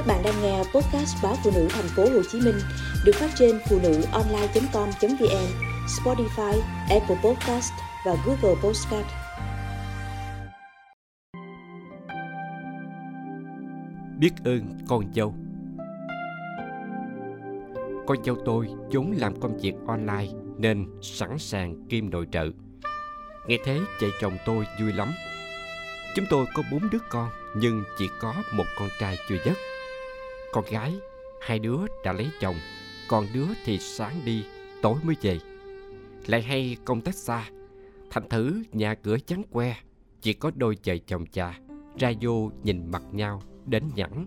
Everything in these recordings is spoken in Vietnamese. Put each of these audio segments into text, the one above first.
Các bạn đang nghe podcast báo phụ nữ thành phố Hồ Chí Minh được phát trên phụ nữ online.com.vn, Spotify, Apple Podcast và Google Podcast. Biết ơn con dâu Con dâu tôi vốn làm công việc online nên sẵn sàng kim nội trợ. Nghe thế chị chồng tôi vui lắm. Chúng tôi có bốn đứa con nhưng chỉ có một con trai chưa dứt con gái, hai đứa đã lấy chồng, còn đứa thì sáng đi, tối mới về. Lại hay công tác xa, thành thử nhà cửa trắng que, chỉ có đôi vợ chồng cha, ra vô nhìn mặt nhau, đến nhẵn.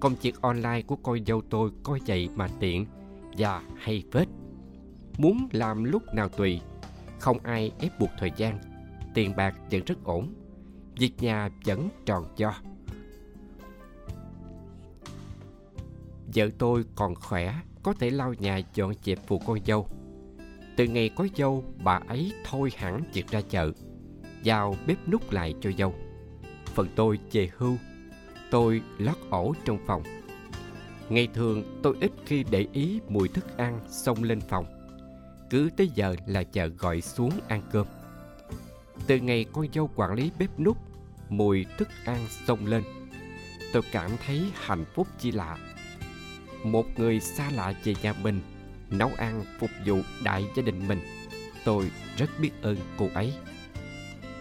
Công việc online của coi dâu tôi coi vậy mà tiện và hay vết muốn làm lúc nào tùy, không ai ép buộc thời gian, tiền bạc vẫn rất ổn, việc nhà vẫn tròn cho. Vợ tôi còn khỏe, có thể lau nhà dọn dẹp phụ con dâu. Từ ngày có dâu, bà ấy thôi hẳn việc ra chợ giao bếp nút lại cho dâu. Phần tôi về hưu tôi lót ổ trong phòng. Ngày thường tôi ít khi để ý mùi thức ăn xông lên phòng. Cứ tới giờ là chờ gọi xuống ăn cơm. Từ ngày con dâu quản lý bếp nút mùi thức ăn xông lên. Tôi cảm thấy hạnh phúc chi lạ một người xa lạ về nhà mình, nấu ăn, phục vụ đại gia đình mình. Tôi rất biết ơn cô ấy.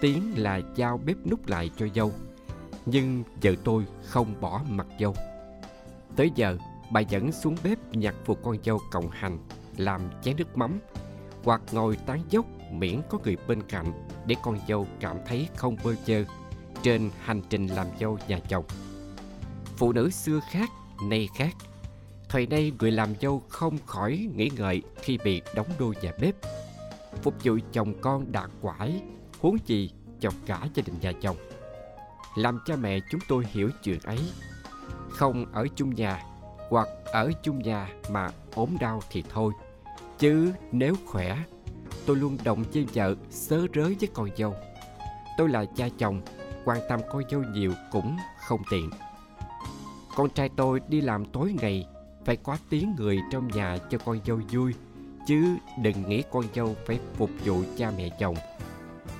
Tiếng là giao bếp nút lại cho dâu, nhưng vợ tôi không bỏ mặt dâu. Tới giờ, bà vẫn xuống bếp nhặt phụ con dâu cộng hành, làm chén nước mắm, hoặc ngồi tán dốc miễn có người bên cạnh để con dâu cảm thấy không bơ chơ trên hành trình làm dâu nhà chồng. Phụ nữ xưa khác, nay khác thời nay người làm dâu không khỏi nghĩ ngợi khi bị đóng đôi nhà bếp. Phục vụ chồng con đạt quải, huống gì chồng cả gia đình nhà chồng. Làm cha mẹ chúng tôi hiểu chuyện ấy. Không ở chung nhà, hoặc ở chung nhà mà ốm đau thì thôi. Chứ nếu khỏe, tôi luôn động viên vợ sớ rới với con dâu. Tôi là cha chồng, quan tâm con dâu nhiều cũng không tiện. Con trai tôi đi làm tối ngày phải có tiếng người trong nhà cho con dâu vui, chứ đừng nghĩ con dâu phải phục vụ cha mẹ chồng.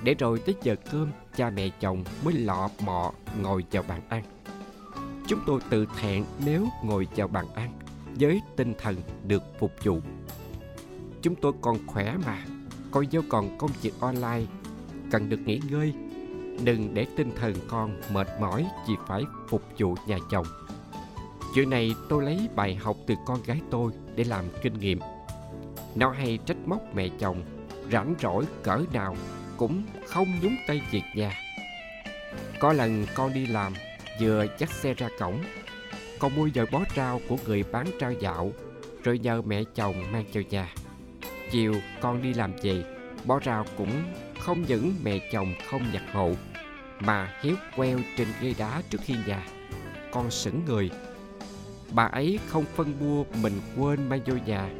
Để rồi tới giờ cơm, cha mẹ chồng mới lọ mọ ngồi vào bàn ăn. Chúng tôi tự thẹn nếu ngồi vào bàn ăn với tinh thần được phục vụ. Chúng tôi còn khỏe mà, con dâu còn công việc online, cần được nghỉ ngơi. Đừng để tinh thần con mệt mỏi vì phải phục vụ nhà chồng chuyện này tôi lấy bài học từ con gái tôi để làm kinh nghiệm. Nó hay trách móc mẹ chồng, rảnh rỗi, cỡ nào cũng không nhúng tay việc nhà. Có lần con đi làm, vừa dắt xe ra cổng. Con mua giời bó rau của người bán rau dạo, rồi nhờ mẹ chồng mang vào nhà. Chiều con đi làm về, bó rau cũng không những mẹ chồng không nhặt hộ, mà héo queo trên ghế đá trước khi nhà. Con sững người bà ấy không phân bua, mình quên mang vô nhà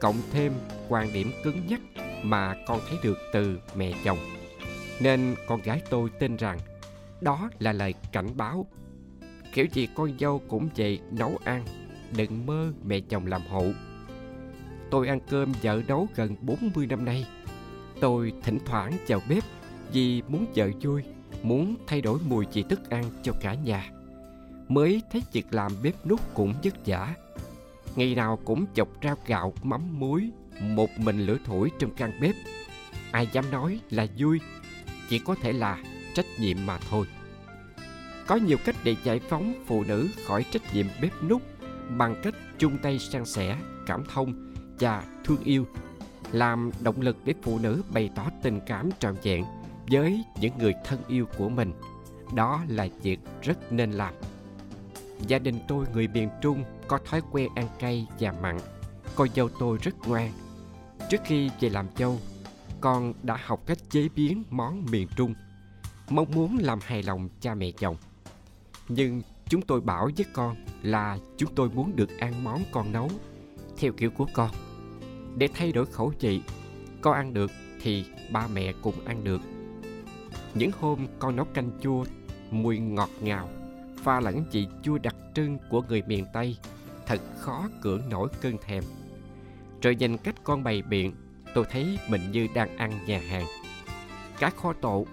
cộng thêm quan điểm cứng nhắc mà con thấy được từ mẹ chồng. Nên con gái tôi tin rằng đó là lời cảnh báo. Kiểu gì con dâu cũng vậy nấu ăn, đừng mơ mẹ chồng làm hộ tôi ăn cơm vợ nấu gần 40 năm nay. Tôi thỉnh thoảng vào bếp vì muốn vợ vui, muốn thay đổi mùi vị thức ăn cho cả nhà mới thấy việc làm bếp nút cũng vất vả. Ngày nào cũng chọc rau gạo, mắm muối, một mình lửa thổi trong căn bếp. Ai dám nói là vui, chỉ có thể là trách nhiệm mà thôi. Có nhiều cách để giải phóng phụ nữ khỏi trách nhiệm bếp nút bằng cách chung tay san sẻ, cảm thông và thương yêu, làm động lực để phụ nữ bày tỏ tình cảm trọn vẹn với những người thân yêu của mình. Đó là việc rất nên làm gia đình tôi người miền trung có thói quen ăn cay và mặn. Con dâu tôi rất ngoan. Trước khi về làm dâu, con đã học cách chế biến món miền trung. Mong muốn làm hài lòng cha mẹ chồng. Nhưng chúng tôi bảo với con là chúng tôi muốn được ăn món con nấu theo kiểu của con. Để thay đổi khẩu vị, con ăn được thì ba mẹ cùng ăn được. Những hôm con nấu canh chua, mùi ngọt ngào pha lẫn vị chua đặc trưng của người miền Tây, thật khó cưỡng nổi cơn thèm. Rồi nhìn cách con bày biện, tôi thấy mình như đang ăn nhà hàng. Cá kho tộ,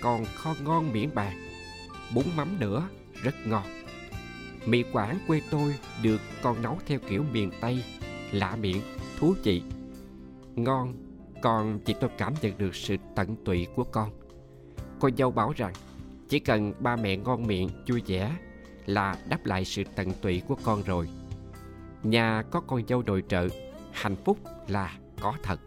còn kho ngon miễn bàn. Bún mắm nữa, rất ngon. Mì quảng quê tôi được con nấu theo kiểu miền Tây, lạ miệng, thú vị. Ngon, còn chỉ tôi cảm nhận được sự tận tụy của con. Cô dâu bảo rằng chỉ cần ba mẹ ngon miệng vui vẻ là đáp lại sự tận tụy của con rồi. Nhà có con dâu đội trợ, hạnh phúc là có thật.